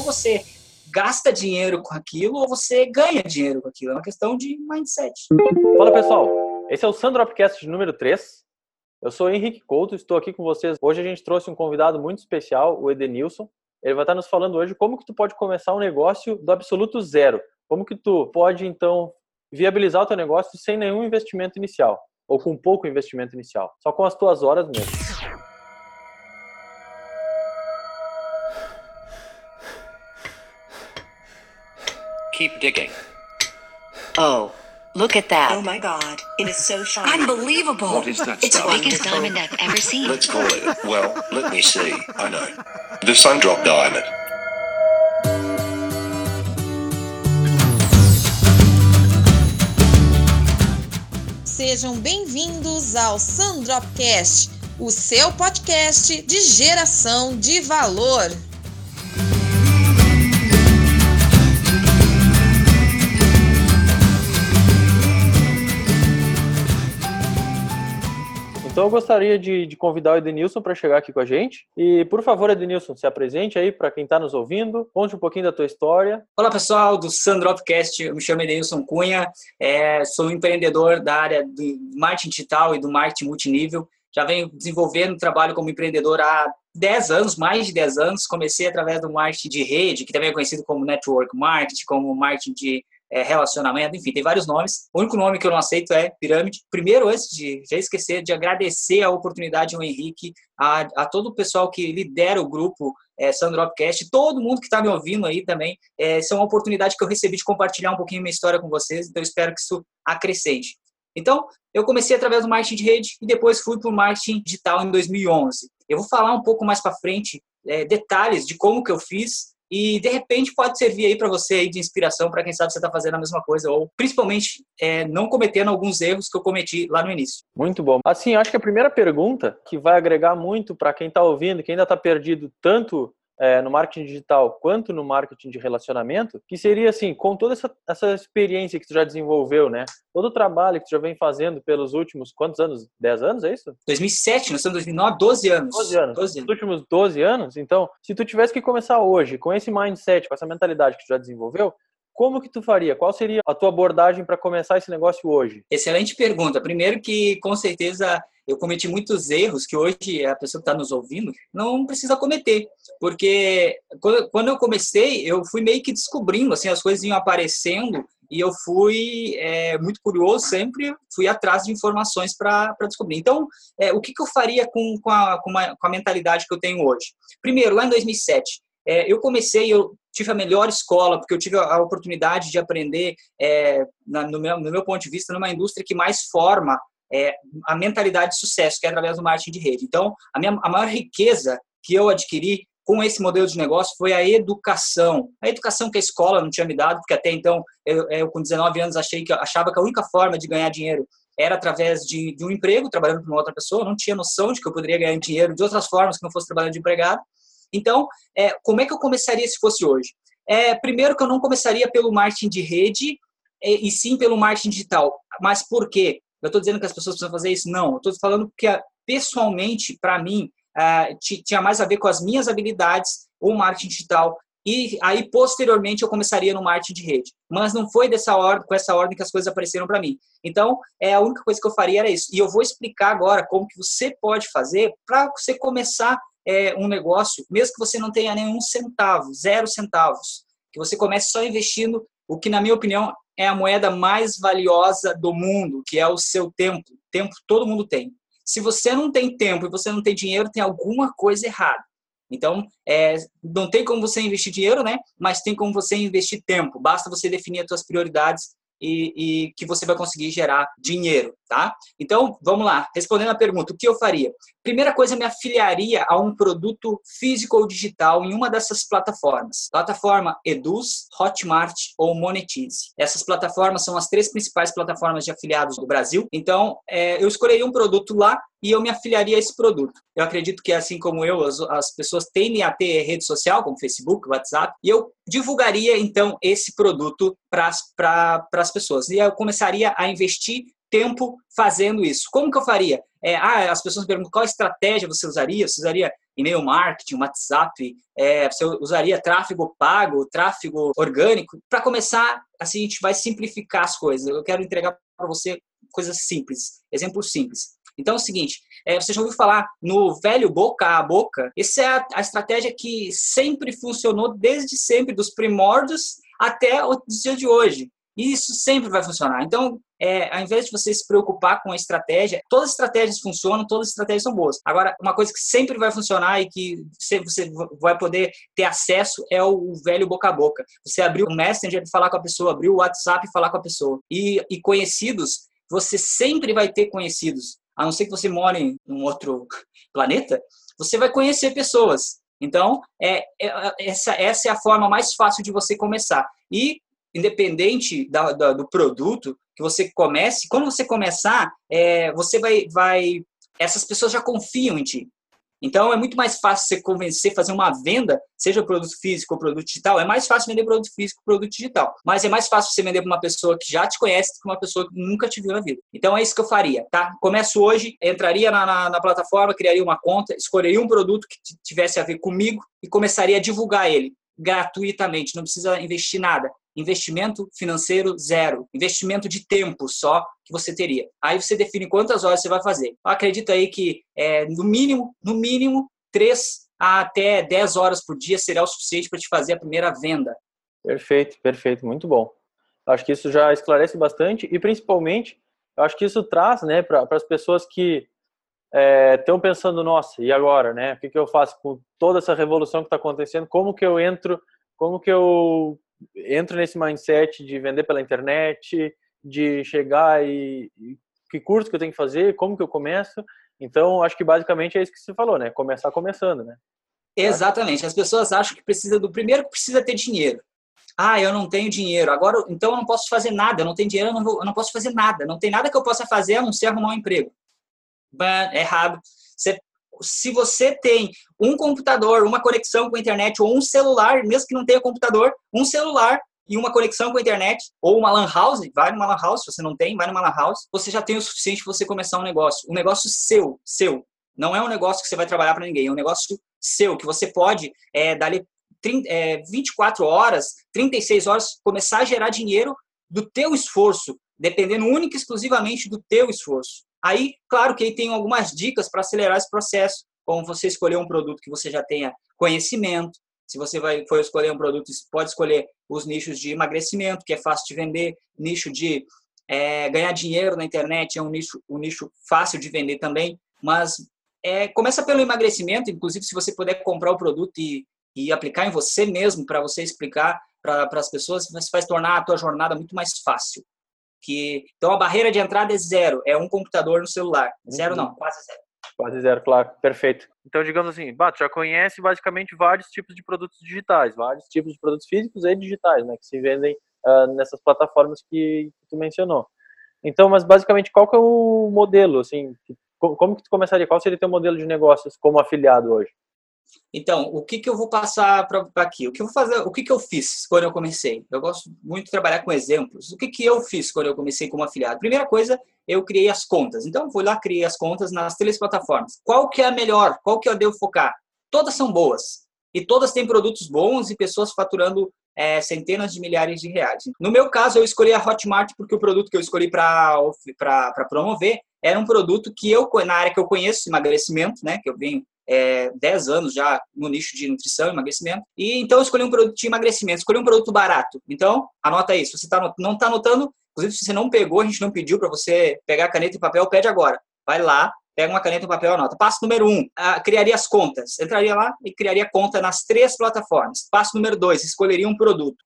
ou você gasta dinheiro com aquilo ou você ganha dinheiro com aquilo. É uma questão de mindset. Fala pessoal, esse é o Sandropcast número 3. Eu sou Henrique Couto, estou aqui com vocês. Hoje a gente trouxe um convidado muito especial, o Edenilson. Ele vai estar nos falando hoje como que tu pode começar um negócio do absoluto zero. Como que tu pode, então, viabilizar o teu negócio sem nenhum investimento inicial. Ou com pouco investimento inicial. Só com as tuas horas mesmo. Keep digging. Oh, look at that. Oh my god, it is so shiny. Unbelievable. What is that It's stuff? the biggest diamond I've ever seen. Let's call it. Well, let me see. I know. The Sundrop Diamond. Sejam bem-vindos ao Sandropcast, o seu podcast de geração de valor. Então eu gostaria de, de convidar o Edenilson para chegar aqui com a gente. E, por favor, Edenilson, se apresente aí para quem está nos ouvindo. Conte um pouquinho da tua história. Olá pessoal do Sandropcast, eu me chamo Edenilson Cunha, é, sou empreendedor da área do marketing digital e do marketing multinível. Já venho desenvolvendo trabalho como empreendedor há 10 anos, mais de 10 anos. Comecei através do marketing de rede, que também é conhecido como network marketing, como marketing de é, relacionamento, enfim, tem vários nomes. O único nome que eu não aceito é pirâmide. Primeiro, antes de já esquecer, de agradecer a oportunidade ao Henrique, a, a todo o pessoal que lidera o grupo é, Sandropcast, todo mundo que está me ouvindo aí também. É, essa é uma oportunidade que eu recebi de compartilhar um pouquinho minha história com vocês, então espero que isso acrescente. Então, eu comecei através do marketing de rede e depois fui para o marketing digital em 2011. Eu vou falar um pouco mais para frente é, detalhes de como que eu fiz e de repente pode servir aí para você aí de inspiração para quem sabe você está fazendo a mesma coisa ou principalmente é, não cometendo alguns erros que eu cometi lá no início. Muito bom. Assim, acho que a primeira pergunta que vai agregar muito para quem está ouvindo, quem ainda está perdido tanto é, no marketing digital quanto no marketing de relacionamento, que seria assim, com toda essa, essa experiência que tu já desenvolveu, né? Todo o trabalho que tu já vem fazendo pelos últimos, quantos anos? 10 anos, é isso? 2007, nós estamos em 2009, 12 anos. 12 anos. 12 Nos últimos 12 anos, então, se tu tivesse que começar hoje com esse mindset, com essa mentalidade que tu já desenvolveu, como que tu faria? Qual seria a tua abordagem para começar esse negócio hoje? Excelente pergunta. Primeiro que, com certeza, eu cometi muitos erros que hoje a pessoa que está nos ouvindo não precisa cometer. Porque quando eu comecei, eu fui meio que descobrindo, assim, as coisas iam aparecendo e eu fui é, muito curioso sempre, fui atrás de informações para descobrir. Então, é, o que, que eu faria com, com, a, com, uma, com a mentalidade que eu tenho hoje? Primeiro, lá em 2007, é, eu comecei, eu tive a melhor escola, porque eu tive a, oportunidade de aprender, é, na, no, meu, no meu ponto de vista, numa indústria que mais forma é, a mentalidade de sucesso, que é através do marketing de rede. Então, a, minha, a maior riqueza que eu adquiri com esse modelo de negócio foi a educação. A educação que a escola não tinha me dado, porque até então, eu, eu com 19 anos, achei que, achava que a única forma de ganhar dinheiro era através de, de um emprego, trabalhando para uma outra pessoa. Não tinha noção de que eu poderia ganhar dinheiro de outras formas que não fosse trabalhando de empregado. Então, é, como é que eu começaria se fosse hoje? É, primeiro que eu não começaria pelo marketing de rede, e, e sim pelo marketing digital. Mas por quê? Eu estou dizendo que as pessoas precisam fazer isso? Não. Eu estou falando que, pessoalmente, para mim, uh, tinha mais a ver com as minhas habilidades, o marketing digital. E aí, posteriormente, eu começaria no marketing de rede. Mas não foi dessa ordem, com essa ordem que as coisas apareceram para mim. Então, é, a única coisa que eu faria era isso. E eu vou explicar agora como que você pode fazer para você começar é, um negócio, mesmo que você não tenha nenhum centavo, zero centavos. Que você comece só investindo o que, na minha opinião, é a moeda mais valiosa do mundo, que é o seu tempo. Tempo todo mundo tem. Se você não tem tempo e você não tem dinheiro, tem alguma coisa errada. Então, é, não tem como você investir dinheiro, né? Mas tem como você investir tempo. Basta você definir as suas prioridades e, e, que você vai conseguir gerar dinheiro, tá? Então, vamos lá. Respondendo a pergunta, o que eu faria? Primeira coisa, me afiliaria a um produto físico ou digital em uma dessas plataformas. Plataforma Eduz, Hotmart ou Monetize. Essas plataformas são as três principais plataformas de afiliados do Brasil. Então, é, eu escolheria um produto lá e eu me afiliaria a esse produto. Eu acredito que, assim como eu, as, as pessoas tendem a ter rede social, como Facebook, WhatsApp, e eu divulgaria, então, esse produto para as pessoas. E eu começaria a investir tempo fazendo isso. Como que eu faria? É, ah, as pessoas perguntam qual estratégia você usaria? Você usaria e-mail marketing, WhatsApp, é, você usaria tráfego pago, tráfego orgânico. Para começar, assim, a gente vai simplificar as coisas. Eu quero entregar para você coisas simples, exemplos simples. Então é o seguinte, é, você já ouviu falar no velho boca a boca? Essa é a, a estratégia que sempre funcionou desde sempre, dos primórdios até o dia de hoje. E isso sempre vai funcionar. Então, é, ao invés de você se preocupar com a estratégia, todas as estratégias funcionam, todas as estratégias são boas. Agora, uma coisa que sempre vai funcionar e que você, vai poder ter acesso é o, velho boca a boca. Você abriu o Messenger e falar com a pessoa, abriu o WhatsApp e falar com a pessoa. E, e conhecidos, você sempre vai ter conhecidos. A não ser que você more em um outro planeta, você vai conhecer pessoas. Então, é, é, essa, essa é a forma mais fácil de você começar. E independente da, da, do produto que você comece, quando você começar, é, você vai, vai, essas pessoas já confiam em ti. Então é muito mais fácil você convencer, fazer uma venda, seja produto físico ou produto digital, é mais fácil vender produto físico ou produto digital. Mas é mais fácil você vender para uma pessoa que já te conhece do que uma pessoa que nunca te viu na vida. Então é isso que eu faria, tá? Começo hoje, entraria na, na, na plataforma, criaria uma conta, escolheria um produto que tivesse a ver comigo e começaria a divulgar ele gratuitamente, não precisa investir nada. Investimento financeiro zero. Investimento de tempo só que você teria. Aí você define quantas horas você vai fazer. Eu acredito aí que é, no mínimo, no mínimo, três a até 10 horas por dia será o suficiente para te fazer a primeira venda. Perfeito, perfeito, muito bom. Acho que isso já esclarece bastante e principalmente, acho que isso traz, né, para as pessoas que estão é, pensando, nossa, e agora, né? O que, que eu faço com toda essa revolução que está acontecendo? Como que eu entro? Como que eu entro nesse mindset de vender pela internet, de chegar e, e que curso que eu tenho que fazer, como que eu começo. Então, acho que basicamente é isso que você falou, né? Começar começando, né? Exatamente. As pessoas acham que precisa do primeiro que precisa ter dinheiro. Ah, eu não tenho dinheiro. Agora, então eu não posso fazer nada. Eu não tenho dinheiro, eu não, vou, eu não posso fazer nada. Não tem nada que eu possa fazer a não ser arrumar um emprego. É errado. Você se você tem um computador, uma conexão com a internet ou um celular, mesmo que não tenha computador, um celular e uma conexão com a internet, ou uma lan house, vai numa lan house, se você não tem, vai numa lan house, você já tem o suficiente para você começar um negócio. Um negócio seu, seu. Não é um negócio que você vai trabalhar para ninguém, é um negócio seu, que você pode, é, 30, é, 24 horas, 36 horas, começar a gerar dinheiro do teu esforço, dependendo única e exclusivamente do teu esforço. Aí, claro que aí tem algumas dicas para acelerar esse processo, como você escolher um produto que você já tenha conhecimento. Se você vai for escolher um produto, pode escolher os nichos de emagrecimento, que é fácil de vender, nicho de é, ganhar dinheiro na internet é um nicho, um nicho fácil de vender também, mas é, começa pelo emagrecimento, inclusive se você puder comprar o produto e, e aplicar em você mesmo para você explicar para as pessoas, você vai tornar a tua jornada muito mais fácil que então a barreira de entrada é zero, é um computador no celular. Zero não, quase zero. Quase zero, claro, perfeito. Então, digamos assim, Bato já conhece basicamente vários tipos de produtos digitais, vários tipos de produtos físicos e digitais, né, que se vendem uh, nessas plataformas que, que, tu mencionou. Então, mas basicamente, qual que é o modelo, assim, que, como que tu começaria? Qual seria teu modelo de negócios como afiliado hoje? Então, o que, que eu vou passar para aqui? O que eu vou fazer? O que, que eu fiz quando eu comecei? Eu gosto muito de trabalhar com exemplos. O que, que eu fiz quando eu comecei como afiliado? Primeira coisa, eu criei as contas. Então, fui lá, criei as contas nas três plataformas. Qual que é a melhor? Qual que eu devo focar? Todas são boas. E todas têm produtos bons e pessoas faturando é, centenas de milhares de reais. No meu caso, eu escolhi a Hotmart porque o produto que eu escolhi para promover era um produto que eu, na área que eu conheço, emagrecimento, né, que eu venho é, 10 anos já no nicho de nutrição e emagrecimento. E então escolhi um produto de emagrecimento, escolhi um produto barato. Então, anota isso. Você tá, não está anotando, inclusive se você não pegou, a gente não pediu para você pegar caneta e papel, pede agora. Vai lá, pega uma caneta e papel, anota. Passo número um, criaria as contas. Entraria lá e criaria conta nas três plataformas. Passo número dois, escolheria um produto.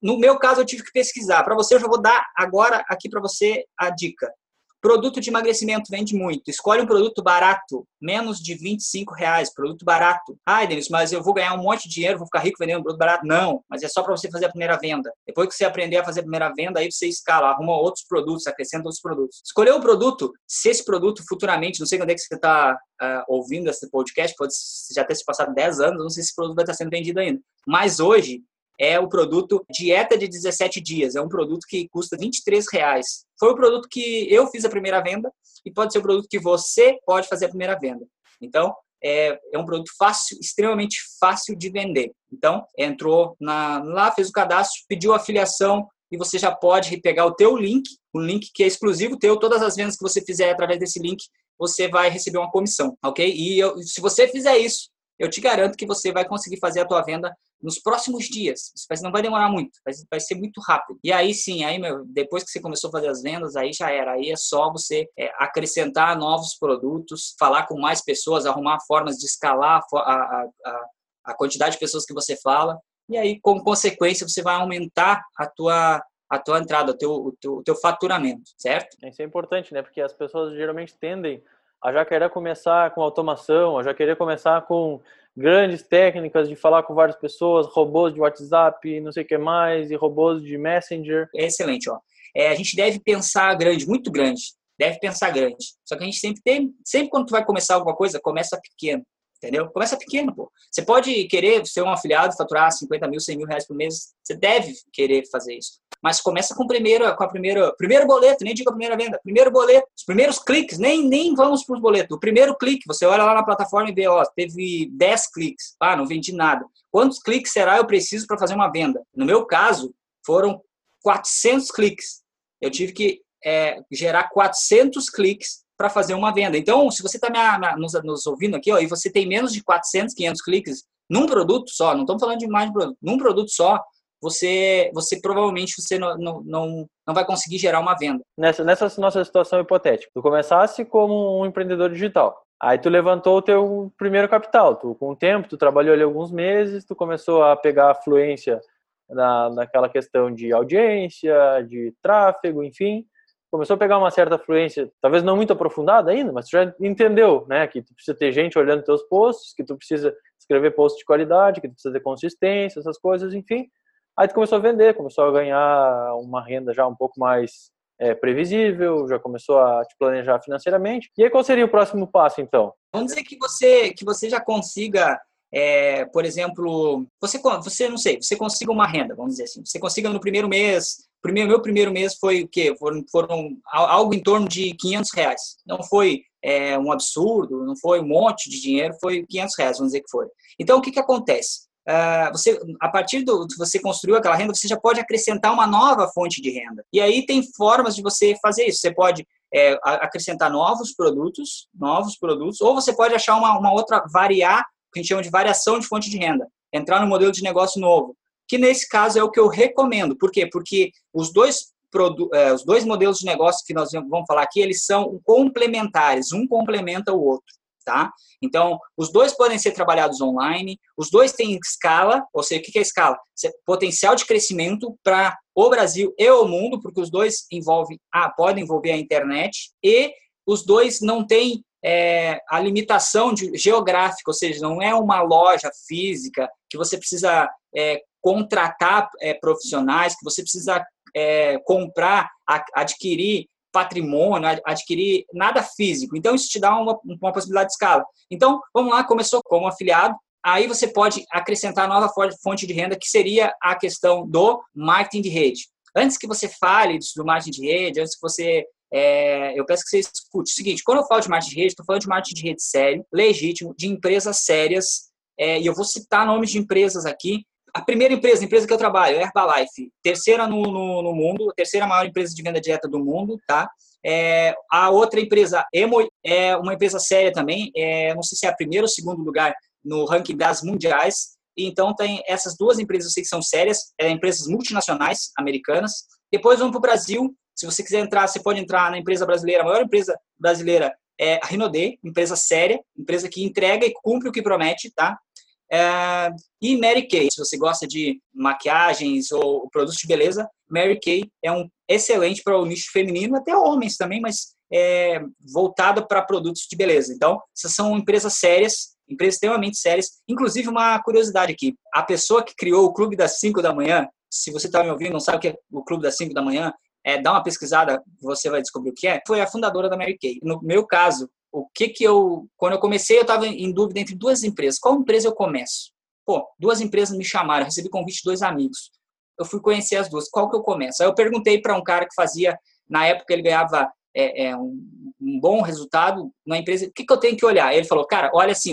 No meu caso, eu tive que pesquisar. Para você, eu já vou dar agora aqui para você a dica. Produto de emagrecimento vende muito. Escolhe um produto barato, menos de 25 reais, produto barato. Ai, Denis, mas eu vou ganhar um monte de dinheiro, vou ficar rico vendendo um produto barato. Não, mas é só para você fazer a primeira venda. Depois que você aprender a fazer a primeira venda, aí você escala, arruma outros produtos, acrescenta outros produtos. Escolher um produto, se esse produto futuramente, não sei quando é que você está uh, ah, ouvindo esse podcast, pode já ter se passado 10 anos, não sei se esse produto vai estar sendo vendido ainda. Mas hoje, é o produto Dieta de 17 Dias. É um produto que custa 23 reais. Foi o produto que eu fiz a primeira venda e pode ser o produto que você pode fazer a primeira venda. Então, é, é um produto fácil, extremamente fácil de vender. Então, entrou na, lá, fez o cadastro, pediu a afiliação e você já pode pegar o teu link, um link que é exclusivo teu, todas as vendas que você fizer através desse link, você vai receber uma comissão, ok? E eu, se você fizer isso, eu te garanto que você vai conseguir fazer a tua venda nos próximos dias. Não vai demorar muito, vai ser muito rápido. E aí sim, aí meu, depois que você começou a fazer as vendas, aí já era. Aí é só você é, acrescentar novos produtos, falar com mais pessoas, arrumar formas de escalar a, a, a, a quantidade de pessoas que você fala. E aí, como consequência, você vai aumentar a tua a tua entrada, o teu, o teu, o teu faturamento, certo? Isso é importante, né? Porque as pessoas geralmente tendem a já querer começar com automação, a já querer começar com grandes técnicas de falar com várias pessoas, robôs de WhatsApp, não sei o que mais, e robôs de Messenger. É excelente, ó. É, a gente deve pensar grande, muito grande. Deve pensar grande. Só que a gente sempre tem, sempre quando tu vai começar alguma coisa, começa pequeno entendeu? Começa pequeno, pô. Você pode querer ser um afiliado, faturar 50 mil, 100 mil reais por mês, você deve querer fazer isso. Mas começa com, primeiro, com a primeira, primeiro boleto, nem digo a primeira venda, primeiro boleto, os primeiros cliques, nem, nem vamos para os boletos. O primeiro clique, você olha lá na plataforma e vê, ó, teve 10 cliques, ah, não vendi nada. Quantos cliques será eu preciso para fazer uma venda? No meu caso, foram 400 cliques. Eu tive que é, gerar 400 cliques para fazer uma venda. Então, se você está nos, nos, ouvindo aqui ó, e você tem menos de 400, 500 cliques num produto só, não estamos falando de mais de produto, num produto só, você, você provavelmente você não, não, não, vai conseguir gerar uma venda. Nessa, nessa nossa situação hipotética, tu começasse como um empreendedor digital, aí tu levantou o teu primeiro capital, tu com o tempo, tu trabalhou ali alguns meses, tu começou a pegar a fluência na, naquela questão de audiência, de tráfego, enfim, começou a pegar uma certa fluência, talvez não muito aprofundada ainda, mas tu já entendeu, né, que tu precisa ter gente olhando teus posts, que tu precisa escrever posts de qualidade, que tu precisa ter consistência, essas coisas, enfim. Aí tu começou a vender, começou a ganhar uma renda já um pouco mais é, previsível, já começou a te planejar financeiramente. E aí qual seria o próximo passo, então? Vamos dizer que você que você já consiga é, por exemplo, você, você não sei, você consiga uma renda, vamos dizer assim, você consiga no primeiro mês primeiro, meu primeiro mês foi o quê? Foram, foram algo em torno de 500 reais. Não foi é, um absurdo, não foi um monte de dinheiro, foi 500 reais, vamos dizer que foi. Então, o que, que acontece? Uh, você, a partir do que você construiu aquela renda, você já pode acrescentar uma nova fonte de renda. E aí tem formas de você fazer isso. Você pode é, acrescentar novos produtos, novos produtos, ou você pode achar uma, uma outra variar, que a gente chama de variação de fonte de renda, entrar no modelo de negócio novo que nesse caso é o que eu recomendo. Por quê? Porque os dois, é, os dois modelos de negócio que nós vamos falar aqui, eles são complementares, um complementa o outro. Tá? Então, os dois podem ser trabalhados online, os dois têm escala, ou seja, o que é escala? Potencial de crescimento para o Brasil e o mundo, porque os dois envolvem, ah, podem envolver a internet, e os dois não têm é, a limitação de, geográfica, ou seja, não é uma loja física que você precisa é, contratar é, profissionais, que você precisa é, comprar, a, adquirir patrimônio, adquirir nada físico. Então, isso te dá uma, uma possibilidade de escala. Então, vamos lá, começou como afiliado, aí você pode acrescentar nova fonte de renda, que seria a questão do marketing de rede. Antes que você fale do marketing de rede, antes que você é, eu peço que você escute o seguinte: quando eu falo de marketing de rede, estou falando de marketing de rede sério, legítimo, de empresas sérias, é, e eu vou citar nomes de empresas aqui a primeira empresa, a empresa que eu trabalho, Herbalife, terceira no, no, no mundo, terceira maior empresa de venda direta do mundo, tá? É, a outra empresa, Emo, é uma empresa séria também, é, não sei se é a primeira ou segundo lugar no ranking das mundiais. Então, tem essas duas empresas, que são sérias, é, empresas multinacionais americanas. Depois vamos para o Brasil. Se você quiser entrar, você pode entrar na empresa brasileira, a maior empresa brasileira é a Rinode, empresa séria, empresa que entrega e cumpre o que promete, tá? É, e Mary Kay, se você gosta de maquiagens ou produtos de beleza, Mary Kay é um excelente para o nicho feminino, até homens também, mas é voltado para produtos de beleza. Então, essas são empresas sérias, empresas extremamente sérias. Inclusive, uma curiosidade aqui: a pessoa que criou o Clube das 5 da manhã, se você está me ouvindo não sabe o que é o Clube das 5 da manhã, é, dá uma pesquisada, você vai descobrir o que é. Foi a fundadora da Mary Kay. No meu caso, o que que eu quando eu comecei eu estava em dúvida entre duas empresas. Qual empresa eu começo? Pô duas empresas me chamaram recebi convite de dois amigos. Eu fui conhecer as duas. Qual que eu começo? Aí eu perguntei para um cara que fazia na época ele ganhava é, é um, um, bom resultado na empresa, o que, que eu tenho que olhar? Ele falou, cara, olha assim,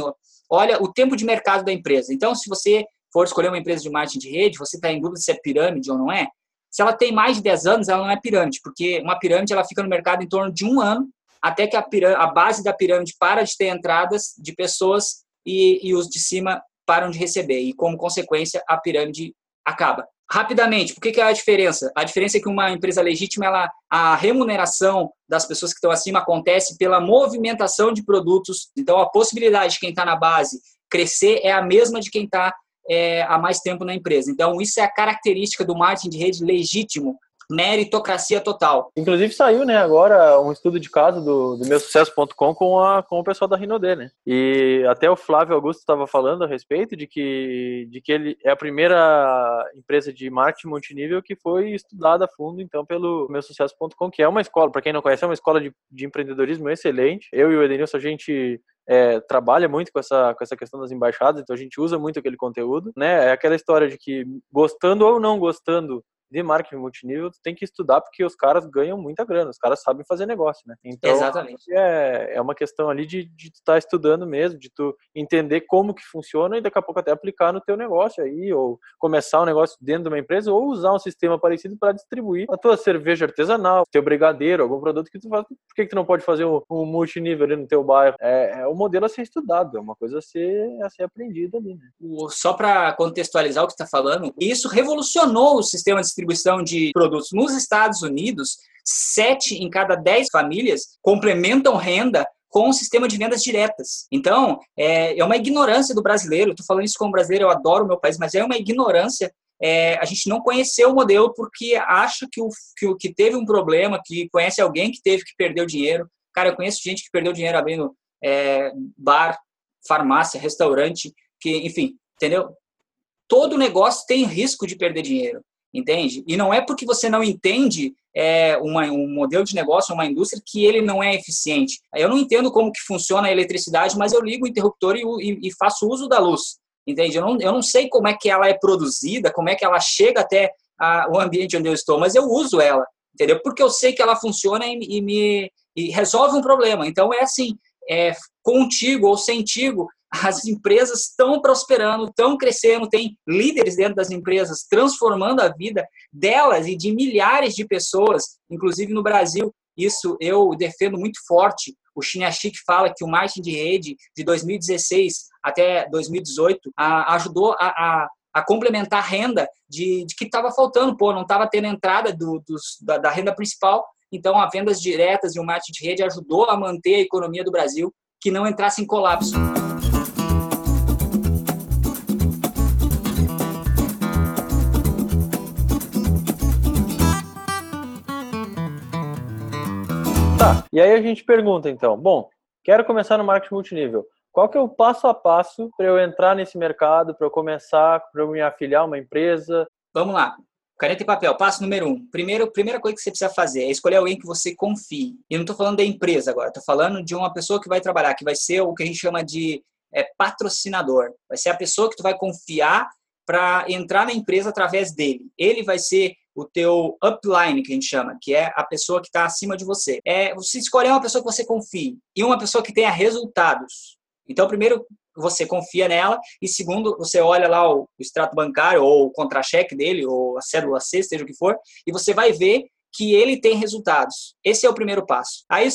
olha o tempo de mercado da empresa. Então, se você for escolher uma empresa de marketing de rede, você está em dúvida se é pirâmide ou não é, se ela tem mais de 10 anos, ela não é pirâmide, porque uma pirâmide ela fica no mercado em torno de um ano, até que a, a base da pirâmide para de ter entradas de pessoas e, e os de cima param de receber. E, como consequência, a pirâmide acaba. Rapidamente, por que, que é a diferença? A diferença é que uma empresa legítima, ela, a remuneração das pessoas que estão acima acontece pela movimentação de produtos. Então, a possibilidade de quem está na base crescer é a mesma de quem está é, há mais tempo na empresa. Então, isso é a característica do marketing de rede legítimo, meritocracia total. Inclusive saiu, né, agora um estudo de caso do, do meusucesso.com com, a, com o pessoal da Rinode, né? E até o Flávio Augusto estava falando a respeito de que, de que ele é a primeira empresa de marketing multinível que foi estudada a fundo, então, pelo meusucesso.com, que é uma escola, para quem não conhece, é uma escola de, de empreendedorismo excelente. Eu e o Edenilson, a gente é, trabalha muito com essa, com essa questão das embaixadas, então a gente usa muito aquele conteúdo, né? É aquela história de que, gostando ou não gostando de marketing multinível, tu tem que estudar porque os caras ganham muita grana, os caras sabem fazer negócio, né? Então, Exatamente. É, é uma questão ali de, de tu estar tá estudando mesmo, de tu entender como que funciona e daqui a pouco até aplicar no teu negócio aí, ou começar um negócio dentro de uma empresa, ou usar um sistema parecido para distribuir a tua cerveja artesanal, teu brigadeiro, algum produto que tu faz. Por que, que tu não pode fazer um, um multinível ali no teu bairro? É, é um modelo a ser estudado, é uma coisa a ser, a ser aprendida ali, né? Só para contextualizar o que tu está falando, isso revolucionou o sistema de distribuição de produtos. Nos Estados Unidos, sete em cada dez famílias complementam renda com o sistema de vendas diretas. Então, é, é uma ignorância do brasileiro. Estou falando isso como brasileiro, eu adoro o meu país, mas é uma ignorância. É, a gente não conheceu o modelo porque acha que o, que que teve um problema, que conhece alguém que teve que perder o dinheiro. Cara, eu conheço gente que perdeu dinheiro abrindo é, bar, farmácia, restaurante, que, enfim, entendeu? Todo negócio tem risco de perder dinheiro entende? E não é porque você não entende é, uma, um modelo de negócio, uma indústria, que ele não é eficiente. Eu não entendo como que funciona a eletricidade, mas eu ligo o interruptor e, e, e faço uso da luz, entende? Eu não, eu não sei como é que ela é produzida, como é que ela chega até a, o ambiente onde eu estou, mas eu uso ela, entendeu? Porque eu sei que ela funciona e, e me e resolve um problema. Então é assim, é, contigo ou sentigo, as empresas estão prosperando, estão crescendo, tem líderes dentro das empresas transformando a vida delas e de milhares de pessoas, inclusive no Brasil. Isso eu defendo muito forte. O Chinyashik fala que o marketing de rede de 2016 até 2018 a, ajudou a, a, a, complementar a renda de, de que estava faltando. Pô, não estava tendo entrada do, dos, da, da renda principal. Então, a vendas diretas e o marketing de rede ajudou a manter a economia do Brasil que não entrasse em colapso. Tá, e aí a gente pergunta então, bom, quero começar no marketing multinível. Qual que é o passo a passo para eu entrar nesse mercado, para eu começar, para eu me afiliar a uma empresa? Vamos lá. Caneta e papel. Passo número um. Primeiro, primeira coisa que você precisa fazer é escolher alguém que você confie. E não estou falando da empresa agora, estou falando de uma pessoa que vai trabalhar, que vai ser o que a gente chama de é, patrocinador. Vai ser a pessoa que tu vai confiar para entrar na empresa através dele. Ele vai ser o teu upline, que a gente chama, que é a pessoa que está acima de você. É, você escolher uma pessoa que você confie e uma pessoa que tenha resultados. Então, primeiro, você confia nela e segundo, você olha lá o, extrato bancário ou o contra-cheque dele ou a cédula C, seja o que for, e você vai ver que ele tem resultados. Esse é o primeiro passo. Aí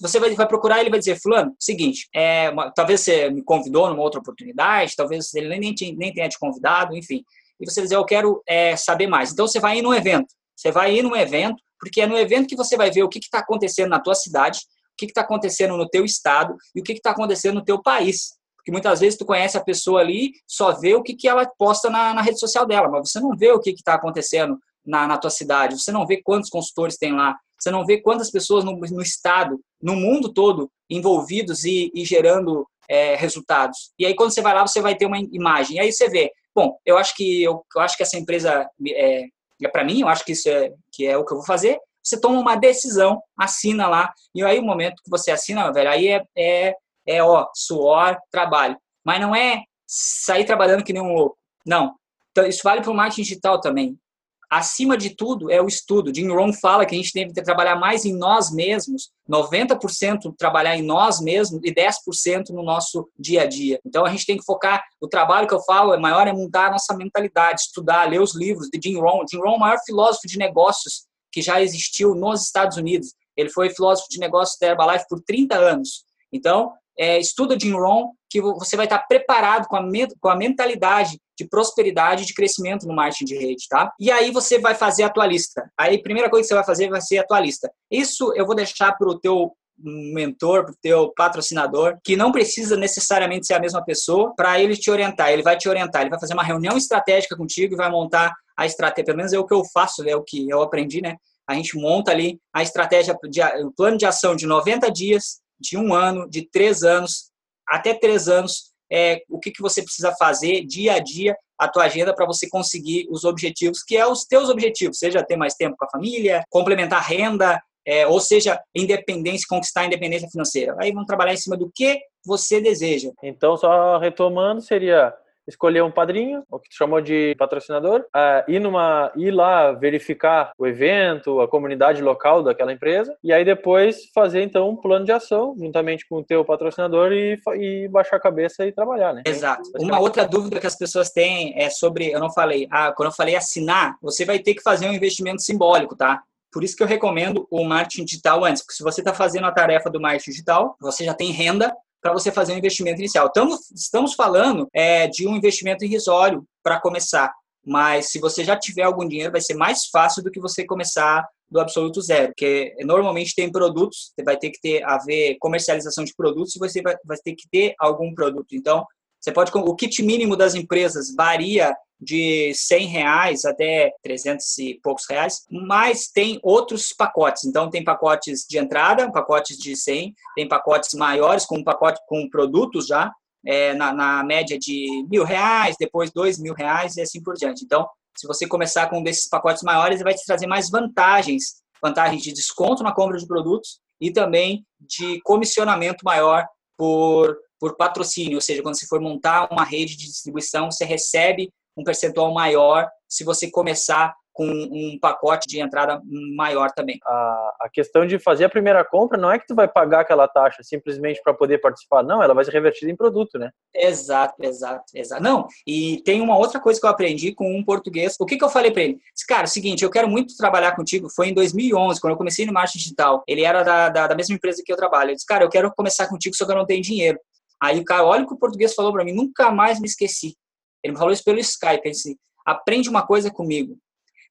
você vai, vai procurar, ele vai dizer, fulano, seguinte, é, uma, talvez você me convidou numa outra oportunidade, talvez ele nem, nem tenha te convidado, enfim e você dizer, eu quero é, saber mais. Então, você vai ir num evento. Você vai ir num evento, porque é no evento que você vai ver o que está acontecendo na tua cidade, o que está acontecendo no teu estado e o que está acontecendo no teu país. Porque muitas vezes tu conhece a pessoa ali, só vê o que, que ela posta na, na rede social dela, mas você não vê o que está acontecendo na, na tua cidade, você não vê quantos consultores tem lá, você não vê quantas pessoas no, no estado, no mundo todo, envolvidos e, e gerando é, resultados. E aí, quando você vai lá, você vai ter uma imagem. E aí você vê, Bom, eu acho que eu, eu acho que essa empresa é, é para mim, eu acho que isso é que é o que eu vou fazer. Você toma uma decisão, assina lá, e aí o momento que você assina, velho, aí é, é, é ó, suor, trabalho. Mas não é sair trabalhando que nem um louco. Não. Então, isso vale para o marketing digital também. Acima de tudo, é o estudo. Jim Rohn fala que a gente que trabalhar mais em nós mesmos, 90% trabalhar em nós mesmos e 10% no nosso dia a dia. Então, a gente tem que focar, o trabalho que eu falo é maior é mudar a nossa mentalidade, estudar, ler os livros de Jim Rohn. Jim Rohn é o maior filósofo de negócios que já existiu nos Estados Unidos. Ele foi filósofo de negócios da Herbalife por 30 anos. Então, é, estuda Jim Rohn, que você vai estar preparado com a, com a mentalidade de prosperidade e de crescimento no marketing de rede, tá? E aí você vai fazer a tua lista. Aí a primeira coisa que você vai fazer vai ser a tua lista. Isso eu vou deixar para o teu mentor, para o teu patrocinador, que não precisa necessariamente ser a mesma pessoa para ele te orientar. Ele vai te orientar, ele vai fazer uma reunião estratégica contigo e vai montar a estratégia. Pelo menos é o que eu faço, é o que eu aprendi, né? A gente monta ali a estratégia, de, o plano de ação de 90 dias, de um ano, de três anos, até três anos, é, o que, que você precisa fazer dia a dia, a tua agenda para você conseguir os objetivos, que é os teus objetivos, seja ter mais tempo com a família, complementar renda, é, ou seja, independência, conquistar a independência financeira. Aí vamos trabalhar em cima do que você deseja. Então, só retomando, seria escolher um padrinho, o que tu chamou de patrocinador, uh, ir, numa, ir lá verificar o evento, a comunidade local daquela empresa, e aí depois fazer então um plano de ação juntamente com o teu patrocinador e, e baixar a cabeça e trabalhar, né? Exato. Uma outra dúvida que as pessoas têm é sobre, eu não falei, ah, quando eu falei assinar, você vai ter que fazer um investimento simbólico, tá? Por isso que eu recomendo o marketing digital antes, porque se você está fazendo a tarefa do marketing digital, você já tem renda para você fazer um investimento inicial. Estamos, estamos falando é, de um investimento irrisório para começar, mas se você já tiver algum dinheiro, vai ser mais fácil do que você começar do absoluto zero, porque normalmente tem produtos, você vai ter que ter a ver comercialização de produtos e você vai, vai ter que ter algum produto. Então, você pode o kit mínimo das empresas varia de 100 reais até 300 e poucos reais, mas tem outros pacotes. Então, tem pacotes de entrada, pacotes de 100, tem pacotes maiores, com pacote com produtos já, é, na, na, média de mil reais, depois dois mil reais e assim por diante. Então, se você começar com um desses pacotes maiores, ele vai te trazer mais vantagens, vantagens de desconto na compra de produtos e também de comissionamento maior por, por patrocínio, ou seja, quando você for montar uma rede de distribuição, você recebe um percentual maior se você começar com um pacote de entrada maior também. A, a questão de fazer a primeira compra não é que tu vai pagar aquela taxa simplesmente para poder participar, não, ela vai ser revertida em produto, né? Exato, exato, exato. Não, e tem uma outra coisa que eu aprendi com um português. O que, que eu falei para ele? Cara, é o seguinte, eu quero muito trabalhar contigo. Foi em 2011, quando eu comecei no marketing digital. Ele era da, da, da mesma empresa que eu trabalho. Eu disse, cara, eu quero começar contigo, só que eu não tenho dinheiro. Aí o cara, olha o que o português falou para mim, nunca mais me esqueci. Ele me falou isso pelo Skype. Ele disse: aprende uma coisa comigo.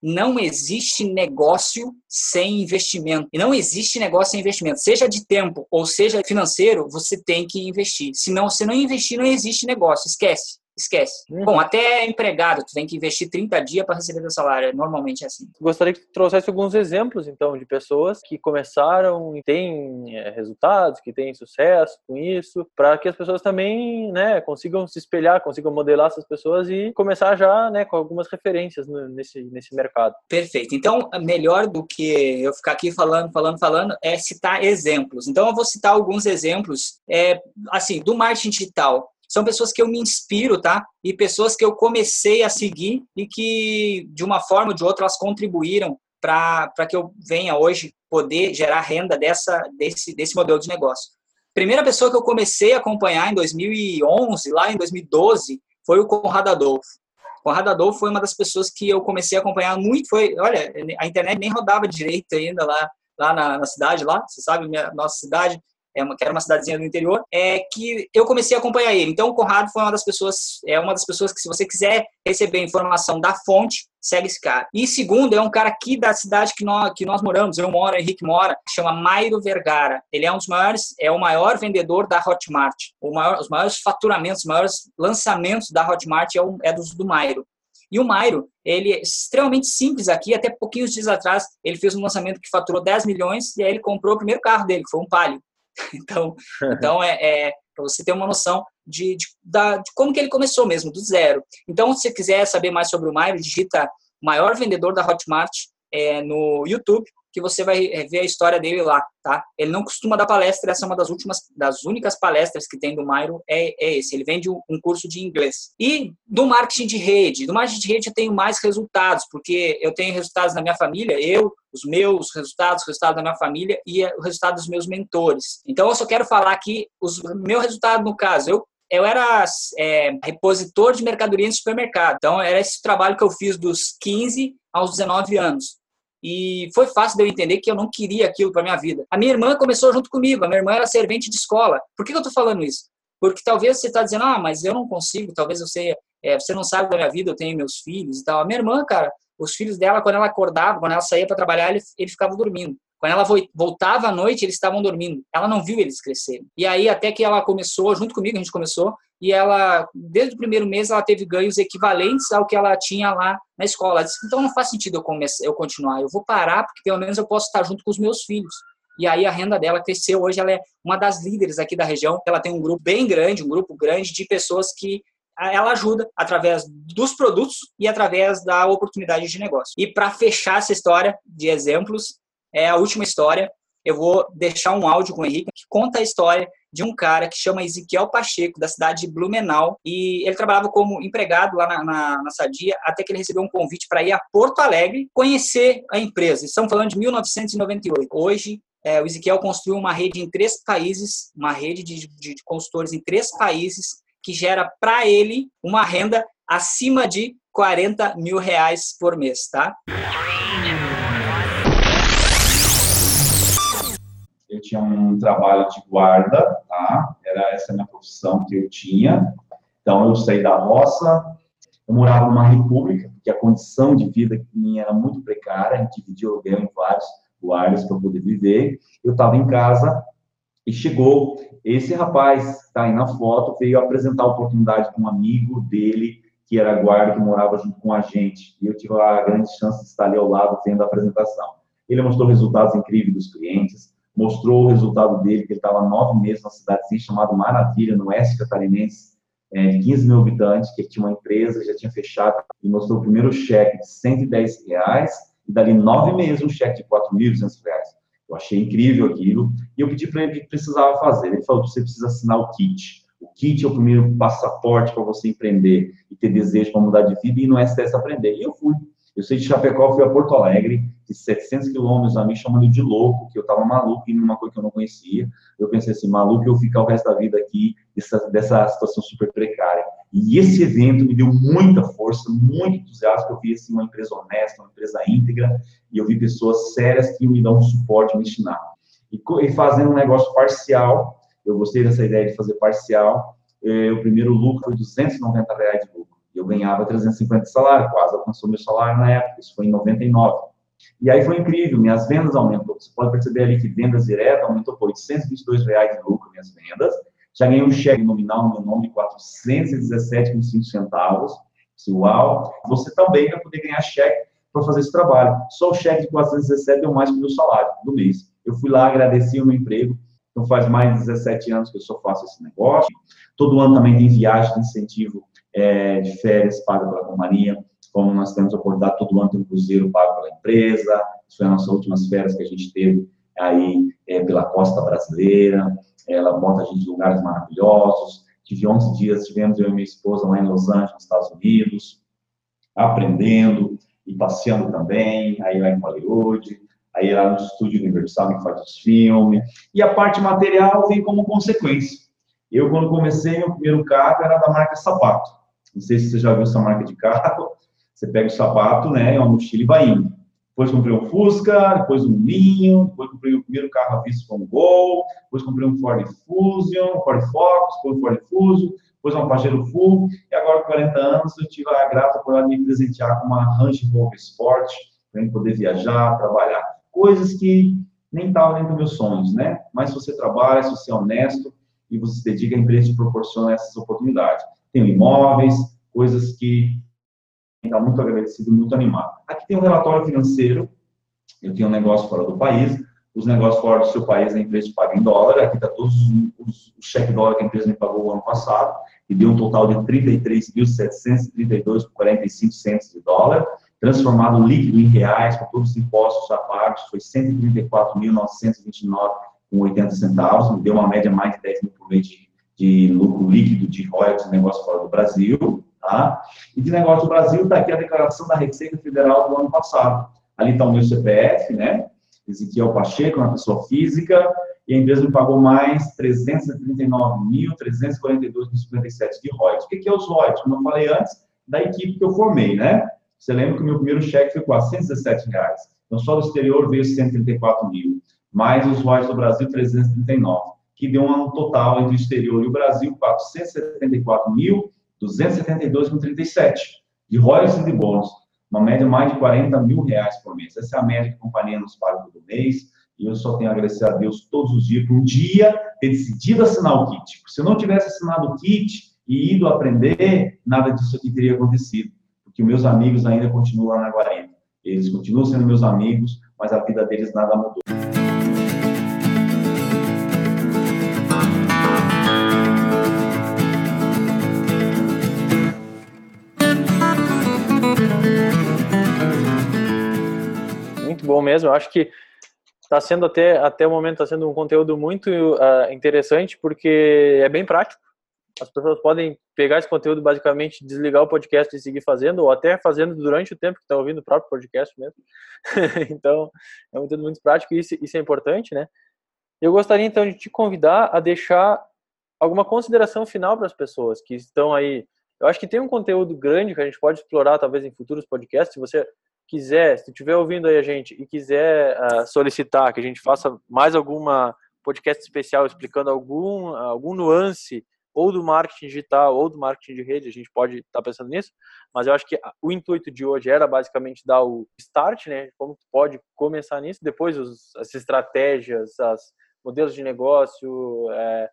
Não existe negócio sem investimento. E não existe negócio sem investimento. Seja de tempo ou seja financeiro, você tem que investir. Se não, se não investir, não existe negócio. Esquece esquece. Uhum. Bom, até empregado, tu tem que investir 30 dias para receber teu salário, normalmente é assim. Gostaria que tu trouxesse alguns exemplos, então, de pessoas que começaram e têm é, resultados, que têm sucesso com isso, para que as pessoas também, né, consigam se espelhar, consigam modelar essas pessoas e começar já, né, com algumas referências no, nesse, nesse mercado. Perfeito. Então, melhor do que eu ficar aqui falando, falando, falando, é citar exemplos. Então, eu vou citar alguns exemplos, é, assim, do marketing digital são pessoas que eu me inspiro, tá? E pessoas que eu comecei a seguir e que, de uma forma ou de outra, elas contribuíram para que eu venha hoje poder gerar renda dessa, desse, desse modelo de negócio. Primeira pessoa que eu comecei a acompanhar em 2011, lá em 2012, foi o Conrado Adolfo. Conrado Adolfo foi uma das pessoas que eu comecei a acompanhar muito. Foi, olha, a internet nem rodava direito ainda lá, lá na, na cidade, lá, você sabe, minha, nossa cidade é uma, que era uma cidadezinha do interior, é que eu comecei a acompanhar ele. Então, o Conrado foi uma das pessoas, é uma das pessoas que, se você quiser receber informação da fonte, segue esse cara. E segundo, é um cara aqui da cidade que nós, que nós moramos, eu moro, Henrique mora, chama Mairo Vergara. Ele é um dos maiores, é o maior vendedor da Hotmart. Maior, os maiores faturamentos, os maiores lançamentos da Hotmart é, o, é dos do Mairo. E o Mairo, ele é extremamente simples aqui, até pouquinhos dias atrás, ele fez um lançamento que faturou 10 milhões e aí ele comprou o primeiro carro dele, que foi um Palio. Então, então é, é para você ter uma noção de, de, da, de como que ele começou mesmo, do zero. Então, se você quiser saber mais sobre o Mairo, digita maior vendedor da Hotmart é, no YouTube que você vai ver a história dele lá, tá? Ele não costuma dar palestra, essa é uma das últimas, das únicas palestras que tem do Myron, é, é esse. Ele vende um, curso de inglês. E do marketing de rede, do marketing de rede eu tenho mais resultados, porque eu tenho resultados na minha família, eu, os meus resultados, resultados da minha família e o resultado dos meus mentores. Então eu só quero falar aqui os meu resultado no caso. Eu eu era é, repositor de mercadoria em supermercado. Então, era esse trabalho que eu fiz dos 15 aos 19 anos. E foi fácil de eu entender que eu não queria aquilo para minha vida. A minha irmã começou junto comigo. A minha irmã era servente de escola. Por que eu estou falando isso? Porque talvez você está dizendo, ah, mas eu não consigo. Talvez você, é, você não sabe da minha vida. Eu tenho meus filhos e tal. A minha irmã, cara, os filhos dela, quando ela acordava, quando ela saía para trabalhar, ele, ele ficava dormindo. Quando ela voltava à noite, eles estavam dormindo. Ela não viu eles crescerem. E aí, até que ela começou, junto comigo, a gente começou, e ela, desde o primeiro mês, ela teve ganhos equivalentes ao que ela tinha lá na escola. Ela disse, então não faz sentido eu, comece, eu continuar, eu vou parar, porque pelo menos eu posso estar junto com os meus filhos. E aí a renda dela cresceu. Hoje ela é uma das líderes aqui da região. Ela tem um grupo bem grande, um grupo grande de pessoas que ela ajuda através dos produtos e através da oportunidade de negócio. E para fechar essa história de exemplos, é a última história. Eu vou deixar um áudio com o Henrique que conta a história de um cara que chama Ezequiel Pacheco, da cidade de Blumenau, e ele trabalhava como empregado lá na, na, na Sadia, até que ele recebeu um convite para ir a Porto Alegre conhecer a empresa. Estamos falando de 1998. Hoje, é, o Ezequiel construiu uma rede em três países, uma rede de, de, de consultores em três países, que gera para ele uma renda acima de 40 mil reais por mês, tá? Eu tinha um trabalho de guarda, tá? Era essa a minha profissão que eu tinha. Então, eu saí da roça, eu morava numa república, porque a condição de vida minha era muito precária, a gente dividia aluguel em vários lugares para poder viver. Eu estava em casa e chegou esse rapaz, está aí na foto, veio apresentar a oportunidade com um amigo dele, que era guarda, que morava junto com a gente. E eu tive a grande chance de estar ali ao lado vendo a apresentação. Ele mostrou resultados incríveis dos clientes, mostrou o resultado dele, que ele estava nove meses numa cidadezinha chamada Maravilha, no oeste catarinense, é, de 15 mil habitantes, que tinha uma empresa, já tinha fechado, e mostrou o primeiro cheque de 110 reais, e dali nove meses um cheque de 4.200 reais. Eu achei incrível aquilo, e eu pedi para ele o que precisava fazer. Ele falou, você precisa assinar o kit. O kit é o primeiro passaporte para você empreender e ter desejo para mudar de vida e no STS aprender. E eu fui. Eu sei de Chapecó, fui a Porto Alegre, de 700 quilômetros, a mim chamando de louco, que eu estava maluco em uma coisa que eu não conhecia. Eu pensei assim, maluco, eu ficar o resto da vida aqui dessa, dessa situação super precária. E esse evento me deu muita força, muito entusiasmo, eu vi assim, uma empresa honesta, uma empresa íntegra, e eu vi pessoas sérias que me dão um suporte, me ensinar. E, e fazendo um negócio parcial, eu gostei dessa ideia de fazer parcial, eh, o primeiro lucro foi 290 reais de lucro. Eu ganhava 350 de salário, quase alcançou meu salário na época, isso foi em 99. E aí foi incrível, minhas vendas aumentou. Você pode perceber ali que vendas diretas aumentou por 822 reais de lucro minhas vendas. Já ganhei um cheque nominal no meu nome de 417,5 centavos. Uau! Você também vai poder ganhar cheque para fazer esse trabalho. Só o cheque de 417 deu mais que o meu salário do mês. Eu fui lá, agradeci o meu emprego. Então faz mais de 17 anos que eu só faço esse negócio. Todo ano também tem viagem de incentivo é, de férias paga pela companhia. Como nós temos a oportunidade todo ano tem um cruzeiro pago pela empresa, isso foi a nossa últimas férias que a gente teve aí é, pela costa brasileira, ela bota a gente em lugares maravilhosos, tive 11 dias, tivemos eu e minha esposa lá em Los Angeles, nos Estados Unidos, aprendendo e passeando também, aí lá em Hollywood, aí lá no estúdio Universal que faz os filmes, e a parte material vem como consequência. Eu, quando comecei, meu primeiro carro era da marca Sapato. Não sei se você já viu essa marca de carro, você pega o sapato, né, uma mochila e vai indo. Depois comprei um Fusca, depois um Ninho, depois comprei o primeiro carro à vista com um Gol, depois comprei um Ford Fusion, Ford Focus, depois um Ford Fuso, depois um Pajero Full, e agora com 40 anos eu tive a grata por me presentear com uma Range Rover Sport, para poder viajar, trabalhar. Coisas que nem estavam dentro dos meus sonhos, né? Mas se você trabalha, se você é honesto e você se dedica, a empresa te proporciona essas oportunidades. Tenho imóveis, coisas que está muito agradecido, muito animado. Aqui tem um relatório financeiro, eu tenho um negócio fora do país, os negócios fora do seu país, a empresa paga em dólar, aqui está todos os, os cheques dólar que a empresa me pagou o ano passado, e deu um total de 33.732,45 centos de dólar, transformado líquido em reais, com todos os impostos à parte, foi 134.929,80 centavos, me deu uma média mais de 10 mil por mês de, de lucro líquido de royalties de negócio fora do Brasil, tá? E de negócio do Brasil está aqui a declaração da Receita Federal do ano passado. Ali está o meu CPF, né? Ezequiel Pacheco, uma pessoa física, e a empresa me pagou mais 339.342,57 de royalties. O que é os royalties? Como eu falei antes, da equipe que eu formei, né? Você lembra que o meu primeiro cheque foi 417 reais. Então, só do exterior veio 134 mil. Mais os royalties do Brasil, 339. Que deu um total entre o exterior e o Brasil, 474.272,37. De royalties e de bônus. Uma média mais de 40 mil reais por mês. Essa é a média que a companhia nos paga todo mês. E eu só tenho a agradecer a Deus todos os dias por um dia ter decidido assinar o kit. Se eu não tivesse assinado o kit e ido aprender, nada disso aqui teria acontecido porque meus amigos ainda continuam lá na Guarita. Eles continuam sendo meus amigos, mas a vida deles nada mudou. Bom mesmo. Eu acho que está sendo até até o momento está sendo um conteúdo muito uh, interessante porque é bem prático. As pessoas podem pegar esse conteúdo basicamente desligar o podcast e seguir fazendo ou até fazendo durante o tempo que estão ouvindo o próprio podcast mesmo. Então é um conteúdo muito prático e isso, isso é importante né? Eu gostaria então de te convidar a deixar alguma consideração final para as pessoas que estão aí. Eu acho que tem um conteúdo grande que a gente pode explorar talvez em futuros podcasts. Se você quiser se estiver ouvindo aí a gente e quiser uh, solicitar que a gente faça mais alguma podcast especial explicando algum algum nuance ou do marketing digital ou do marketing de rede, a gente pode estar tá pensando nisso, mas eu acho que o intuito de hoje era basicamente dar o start, né, como tu pode começar nisso, depois os, as estratégias, as modelos de negócio, é,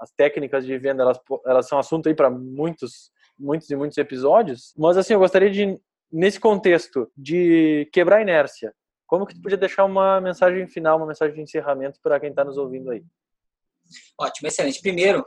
as técnicas de venda, elas, elas são assunto aí para muitos, muitos e muitos episódios, mas assim, eu gostaria de, nesse contexto de quebrar a inércia, como que tu podia deixar uma mensagem final, uma mensagem de encerramento para quem está nos ouvindo aí? Ótimo, excelente. Primeiro,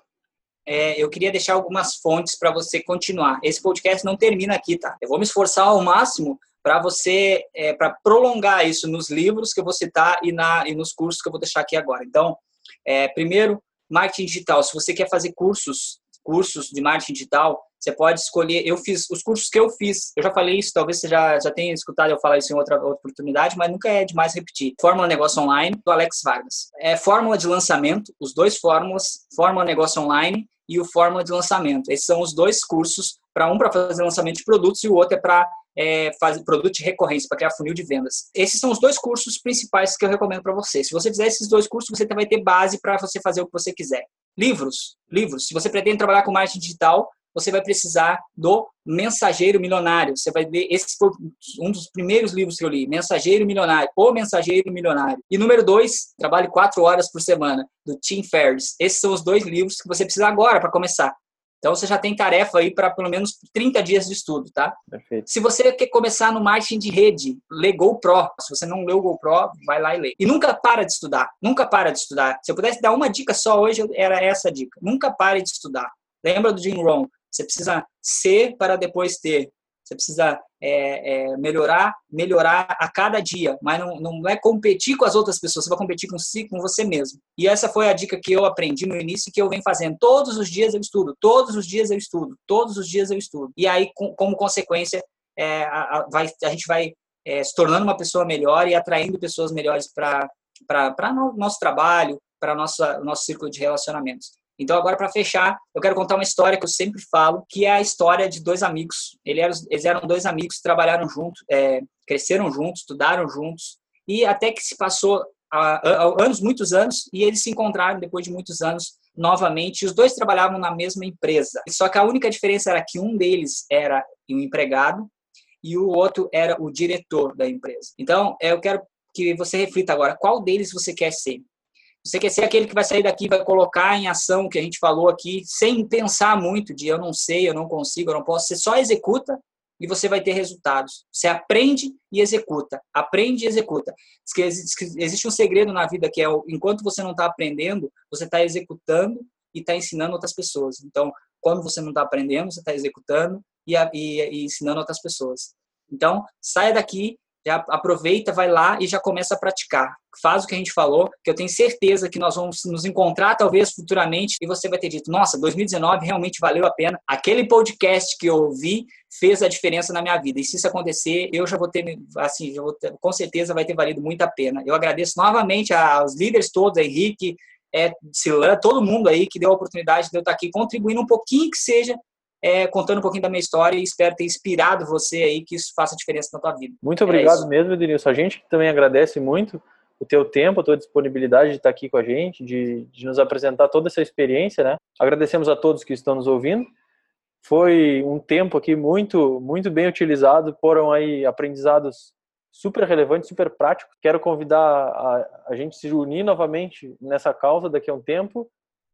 é, eu queria deixar algumas fontes para você continuar. Esse podcast não termina aqui, tá? Eu vou me esforçar ao máximo para você, é, para prolongar isso nos livros que eu vou citar e, na, e nos cursos que eu vou deixar aqui agora. Então, é, primeiro, marketing digital. Se você quer fazer cursos, cursos de marketing digital, você pode escolher. Eu fiz os cursos que eu fiz. Eu já falei isso, talvez você já, já tenha escutado eu falar isso em outra, outra oportunidade, mas nunca é demais repetir. Fórmula Negócio Online, do Alex Vargas. É fórmula de lançamento, os dois fórmulas, Fórmula Negócio Online e o Fórmula de Lançamento. Esses são os dois cursos, para um para fazer lançamento de produtos e o outro é para é, fazer produto de recorrência, para criar funil de vendas. Esses são os dois cursos principais que eu recomendo para você. Se você fizer esses dois cursos, você vai ter base para você fazer o que você quiser. Livros, livros. Se você pretende trabalhar com marketing digital, você vai precisar do Mensageiro Milionário. Você vai ver, esse foi um dos primeiros livros que eu li, Mensageiro Milionário, O Mensageiro Milionário. E número dois, Trabalhe Quatro Horas por Semana, do Tim Ferriss. Esses são os dois livros que você precisa agora para começar. Então você já tem tarefa aí para pelo menos 30 dias de estudo, tá? Perfeito. Se você quer começar no marketing de rede, lê GoPro. Se você não leu GoPro, vai lá e lê. E nunca para de estudar. Nunca para de estudar. Se eu pudesse dar uma dica só hoje, era essa dica. Nunca pare de estudar. Lembra do Jim Rohn? Você precisa ser para depois ter. Você precisa é, é, melhorar, melhorar a cada dia, mas não, não é competir com as outras pessoas, você vai competir com si, com você mesmo. E essa foi a dica que eu aprendi no início e que eu venho fazendo. Todos os dias eu estudo, todos os dias eu estudo, todos os dias eu estudo. E aí, com, como consequência, é, a, a, vai, a gente vai é, se tornando uma pessoa melhor e atraindo pessoas melhores para o nosso trabalho, para o nosso círculo de relacionamentos. Então, agora, para fechar, eu quero contar uma história que eu sempre falo, que é a história de dois amigos. Eles eram dois amigos trabalharam juntos, é, cresceram juntos, estudaram juntos, e até que se passou anos, muitos anos, e eles se encontraram depois de muitos anos novamente. Os dois trabalhavam na mesma empresa, só que a única diferença era que um deles era um empregado e o outro era o diretor da empresa. Então, eu quero que você reflita agora, qual deles você quer ser? Você quer ser aquele que vai sair daqui, vai colocar em ação o que a gente falou aqui, sem pensar muito de eu não sei, eu não consigo, eu não posso. Você só executa e você vai ter resultados. Você aprende e executa. Aprende e executa. Existe um segredo na vida que é enquanto você não está aprendendo, você está executando e está ensinando outras pessoas. Então, quando você não está aprendendo, você está executando e, e, e ensinando outras pessoas. Então, saia daqui, já aproveita, vai lá e já começa a praticar. Faz o que a gente falou, que eu tenho certeza que nós vamos nos encontrar talvez futuramente e você vai ter dito: "Nossa, 2019 realmente valeu a pena. Aquele podcast que eu ouvi fez a diferença na minha vida". E se isso acontecer, eu já vou ter assim, já vou ter, com certeza vai ter valido muito a pena. Eu agradeço novamente aos líderes todos, Henrique, é, todo mundo aí que deu a oportunidade de eu estar aqui contribuindo um pouquinho que seja é, contando um pouquinho da minha história e espero ter inspirado você aí que isso faça diferença na tua vida. Muito obrigado é mesmo, Denilson. A gente também agradece muito o teu tempo, a tua disponibilidade de estar aqui com a gente, de, de nos apresentar toda essa experiência, né? Agradecemos a todos que estão nos ouvindo. Foi um tempo aqui muito, muito bem utilizado, foram aí aprendizados super relevantes, super práticos. Quero convidar a, a gente se unir novamente nessa causa daqui a um tempo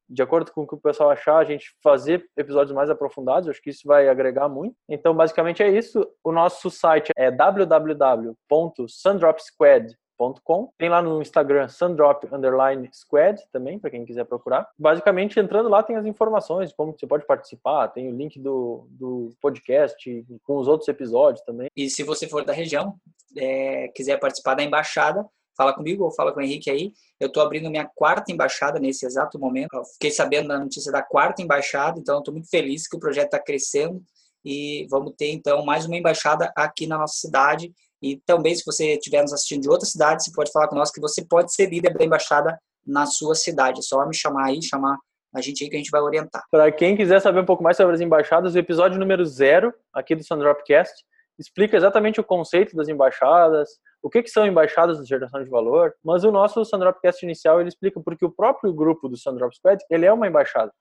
de acordo com o que o pessoal achar, a gente fazer episódios mais aprofundados, acho que isso vai agregar muito. Então, basicamente é isso. O nosso site é www.sundropsquad.com. Tem lá no Instagram sundrop underline squad também, para quem quiser procurar. Basicamente, entrando lá tem as informações, como você pode participar, tem o link do, do podcast com os outros episódios também. E se você for da região, é, quiser participar da embaixada, fala comigo ou fala com o Henrique aí. Eu estou abrindo minha quarta embaixada nesse exato momento. Eu fiquei sabendo da notícia da quarta embaixada, então estou muito feliz que o projeto está crescendo e vamos ter então mais uma embaixada aqui na nossa cidade. E também, se você estiver nos assistindo de outra cidade, você pode falar com nós que você pode ser líder da embaixada na sua cidade. É só me chamar aí, chamar a gente aí que a gente vai orientar. Para quem quiser saber um pouco mais sobre as embaixadas, o episódio número zero aqui do Sundropcast explica exatamente o conceito das embaixadas, o que, que são embaixadas de geração de valor, mas o nosso Sandropcast inicial ele explica porque o próprio grupo do Sandrop Squad, ele é uma embaixada.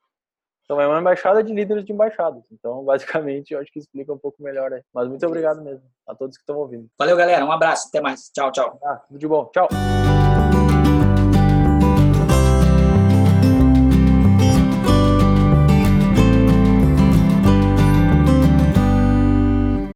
Então é uma embaixada de líderes de embaixadas. Então, basicamente, eu acho que explica um pouco melhor aí. Mas muito obrigado mesmo a todos que estão ouvindo. Valeu, galera. Um abraço. Até mais. Tchau, tchau. Ah, tudo de bom. Tchau.